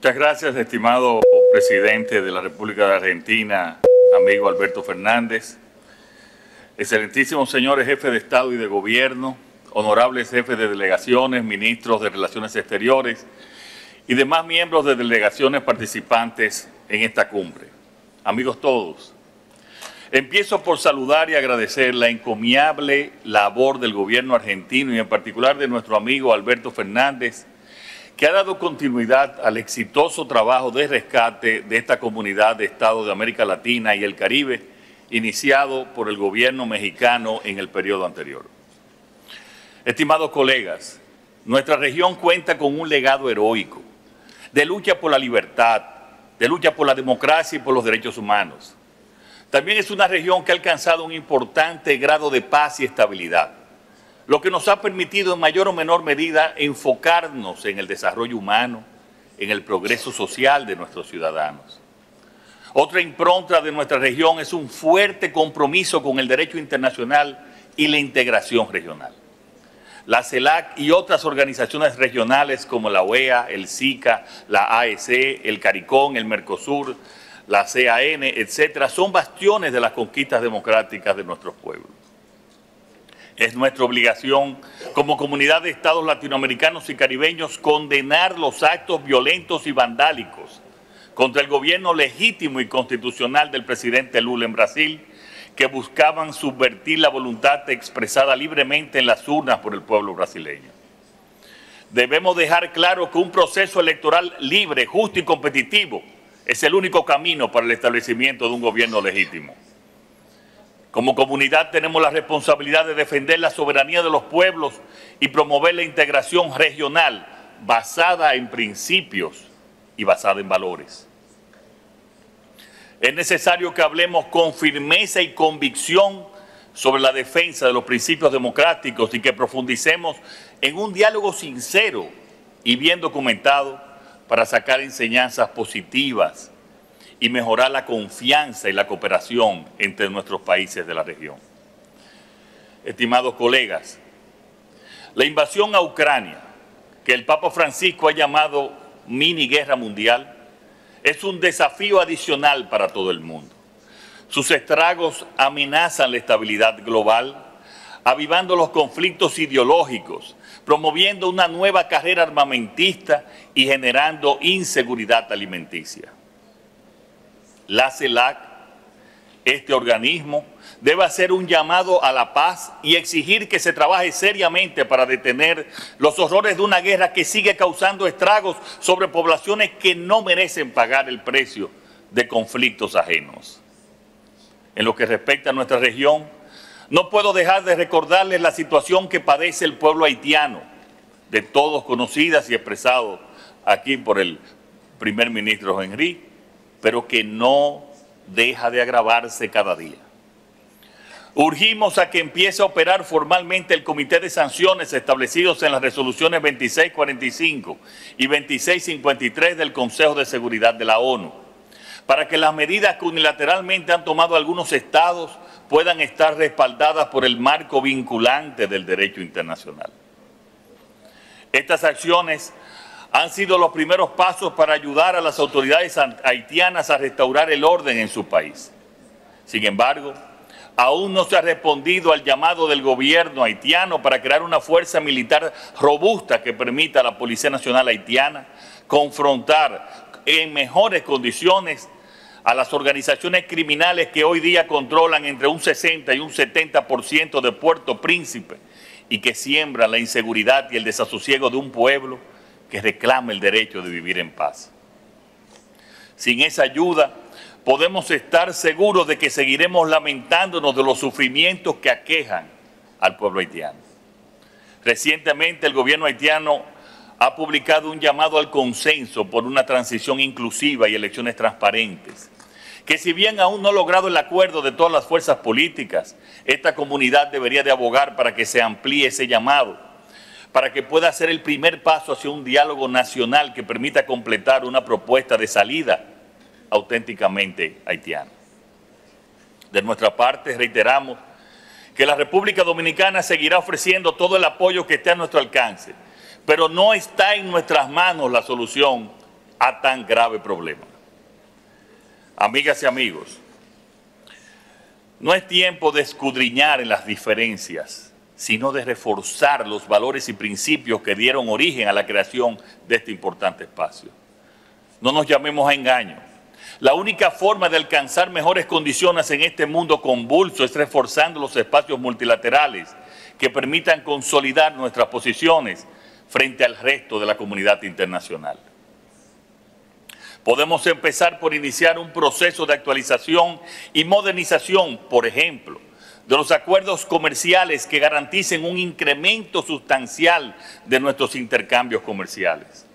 Muchas gracias, estimado presidente de la República de Argentina, amigo Alberto Fernández, excelentísimos señores jefes de Estado y de Gobierno, honorables jefes de delegaciones, ministros de Relaciones Exteriores y demás miembros de delegaciones participantes en esta cumbre. Amigos todos, empiezo por saludar y agradecer la encomiable labor del gobierno argentino y en particular de nuestro amigo Alberto Fernández, que ha dado continuidad al exitoso trabajo de rescate de esta comunidad de estados de América Latina y el Caribe, iniciado por el gobierno mexicano en el periodo anterior. Estimados colegas, nuestra región cuenta con un legado heroico de lucha por la libertad, de lucha por la democracia y por los derechos humanos. También es una región que ha alcanzado un importante grado de paz y estabilidad lo que nos ha permitido en mayor o menor medida enfocarnos en el desarrollo humano, en el progreso social de nuestros ciudadanos. Otra impronta de nuestra región es un fuerte compromiso con el derecho internacional y la integración regional. La CELAC y otras organizaciones regionales como la OEA, el SICA, la AEC, el CARICOM, el MERCOSUR, la CAN, etcétera, son bastiones de las conquistas democráticas de nuestros pueblos. Es nuestra obligación como comunidad de estados latinoamericanos y caribeños condenar los actos violentos y vandálicos contra el gobierno legítimo y constitucional del presidente Lula en Brasil, que buscaban subvertir la voluntad expresada libremente en las urnas por el pueblo brasileño. Debemos dejar claro que un proceso electoral libre, justo y competitivo es el único camino para el establecimiento de un gobierno legítimo. Como comunidad tenemos la responsabilidad de defender la soberanía de los pueblos y promover la integración regional basada en principios y basada en valores. Es necesario que hablemos con firmeza y convicción sobre la defensa de los principios democráticos y que profundicemos en un diálogo sincero y bien documentado para sacar enseñanzas positivas y mejorar la confianza y la cooperación entre nuestros países de la región. Estimados colegas, la invasión a Ucrania, que el Papa Francisco ha llamado mini guerra mundial, es un desafío adicional para todo el mundo. Sus estragos amenazan la estabilidad global, avivando los conflictos ideológicos, promoviendo una nueva carrera armamentista y generando inseguridad alimenticia la CELAC, este organismo, debe hacer un llamado a la paz y exigir que se trabaje seriamente para detener los horrores de una guerra que sigue causando estragos sobre poblaciones que no merecen pagar el precio de conflictos ajenos. En lo que respecta a nuestra región, no puedo dejar de recordarles la situación que padece el pueblo haitiano, de todos conocidas y expresados aquí por el primer ministro Henry, pero que no deja de agravarse cada día. Urgimos a que empiece a operar formalmente el Comité de Sanciones establecidos en las resoluciones 2645 y 2653 del Consejo de Seguridad de la ONU, para que las medidas que unilateralmente han tomado algunos estados puedan estar respaldadas por el marco vinculante del derecho internacional. Estas acciones han sido los primeros pasos para ayudar a las autoridades haitianas a restaurar el orden en su país. Sin embargo, aún no se ha respondido al llamado del gobierno haitiano para crear una fuerza militar robusta que permita a la Policía Nacional haitiana confrontar en mejores condiciones a las organizaciones criminales que hoy día controlan entre un 60 y un 70% de Puerto Príncipe y que siembran la inseguridad y el desasosiego de un pueblo que reclama el derecho de vivir en paz. Sin esa ayuda, podemos estar seguros de que seguiremos lamentándonos de los sufrimientos que aquejan al pueblo haitiano. Recientemente el gobierno haitiano ha publicado un llamado al consenso por una transición inclusiva y elecciones transparentes, que si bien aún no ha logrado el acuerdo de todas las fuerzas políticas, esta comunidad debería de abogar para que se amplíe ese llamado para que pueda ser el primer paso hacia un diálogo nacional que permita completar una propuesta de salida auténticamente haitiana. De nuestra parte, reiteramos que la República Dominicana seguirá ofreciendo todo el apoyo que esté a nuestro alcance, pero no está en nuestras manos la solución a tan grave problema. Amigas y amigos, no es tiempo de escudriñar en las diferencias, sino de reforzar los valores y principios que dieron origen a la creación de este importante espacio. No nos llamemos a engaño. La única forma de alcanzar mejores condiciones en este mundo convulso es reforzando los espacios multilaterales que permitan consolidar nuestras posiciones frente al resto de la comunidad internacional. Podemos empezar por iniciar un proceso de actualización y modernización, por ejemplo, de los acuerdos comerciales que garanticen un incremento sustancial de nuestros intercambios comerciales.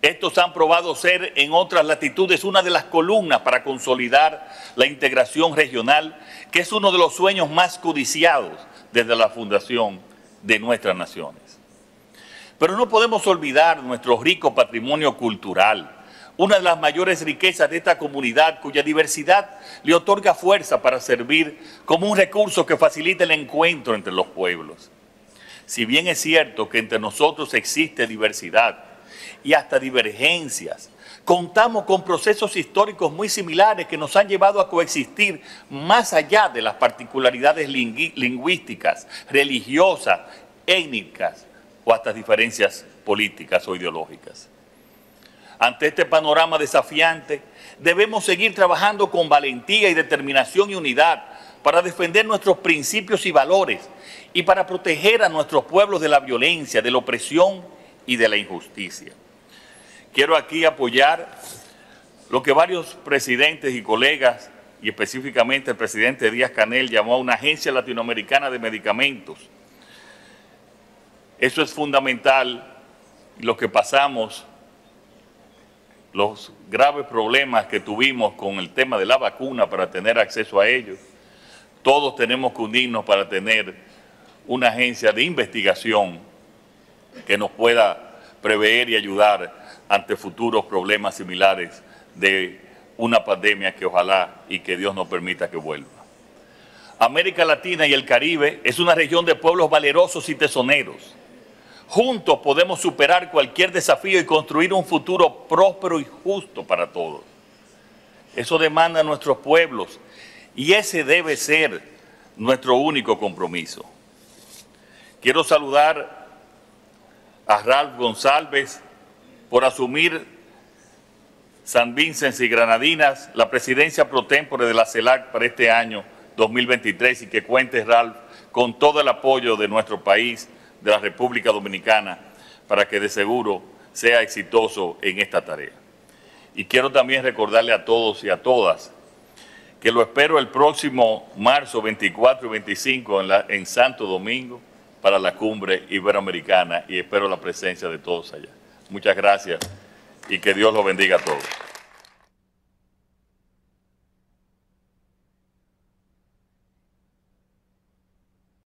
Estos han probado ser en otras latitudes una de las columnas para consolidar la integración regional, que es uno de los sueños más codiciados desde la fundación de nuestras naciones. Pero no podemos olvidar nuestro rico patrimonio cultural, una de las mayores riquezas de esta comunidad cuya diversidad le otorga fuerza para servir como un recurso que facilita el encuentro entre los pueblos. Si bien es cierto que entre nosotros existe diversidad, y hasta divergencias. Contamos con procesos históricos muy similares que nos han llevado a coexistir más allá de las particularidades lingüísticas, religiosas, étnicas o hasta diferencias políticas o ideológicas. Ante este panorama desafiante, debemos seguir trabajando con valentía y determinación y unidad para defender nuestros principios y valores y para proteger a nuestros pueblos de la violencia, de la opresión y de la injusticia. Quiero aquí apoyar lo que varios presidentes y colegas, y específicamente el presidente Díaz Canel, llamó a una agencia latinoamericana de medicamentos. Eso es fundamental, lo que pasamos, los graves problemas que tuvimos con el tema de la vacuna para tener acceso a ellos. Todos tenemos que unirnos para tener una agencia de investigación que nos pueda prever y ayudar ante futuros problemas similares de una pandemia que ojalá y que Dios nos permita que vuelva. América Latina y el Caribe es una región de pueblos valerosos y tesoneros. Juntos podemos superar cualquier desafío y construir un futuro próspero y justo para todos. Eso demanda a nuestros pueblos y ese debe ser nuestro único compromiso. Quiero saludar a Ralph González, por asumir San Vicente y Granadinas la presidencia pro tempore de la CELAC para este año 2023 y que cuente, Ralph, con todo el apoyo de nuestro país, de la República Dominicana, para que de seguro sea exitoso en esta tarea. Y quiero también recordarle a todos y a todas que lo espero el próximo marzo 24 y 25 en, Santo Domingo para la cumbre iberoamericana y espero la presencia de todos allá. Muchas gracias y que Dios los bendiga a todos.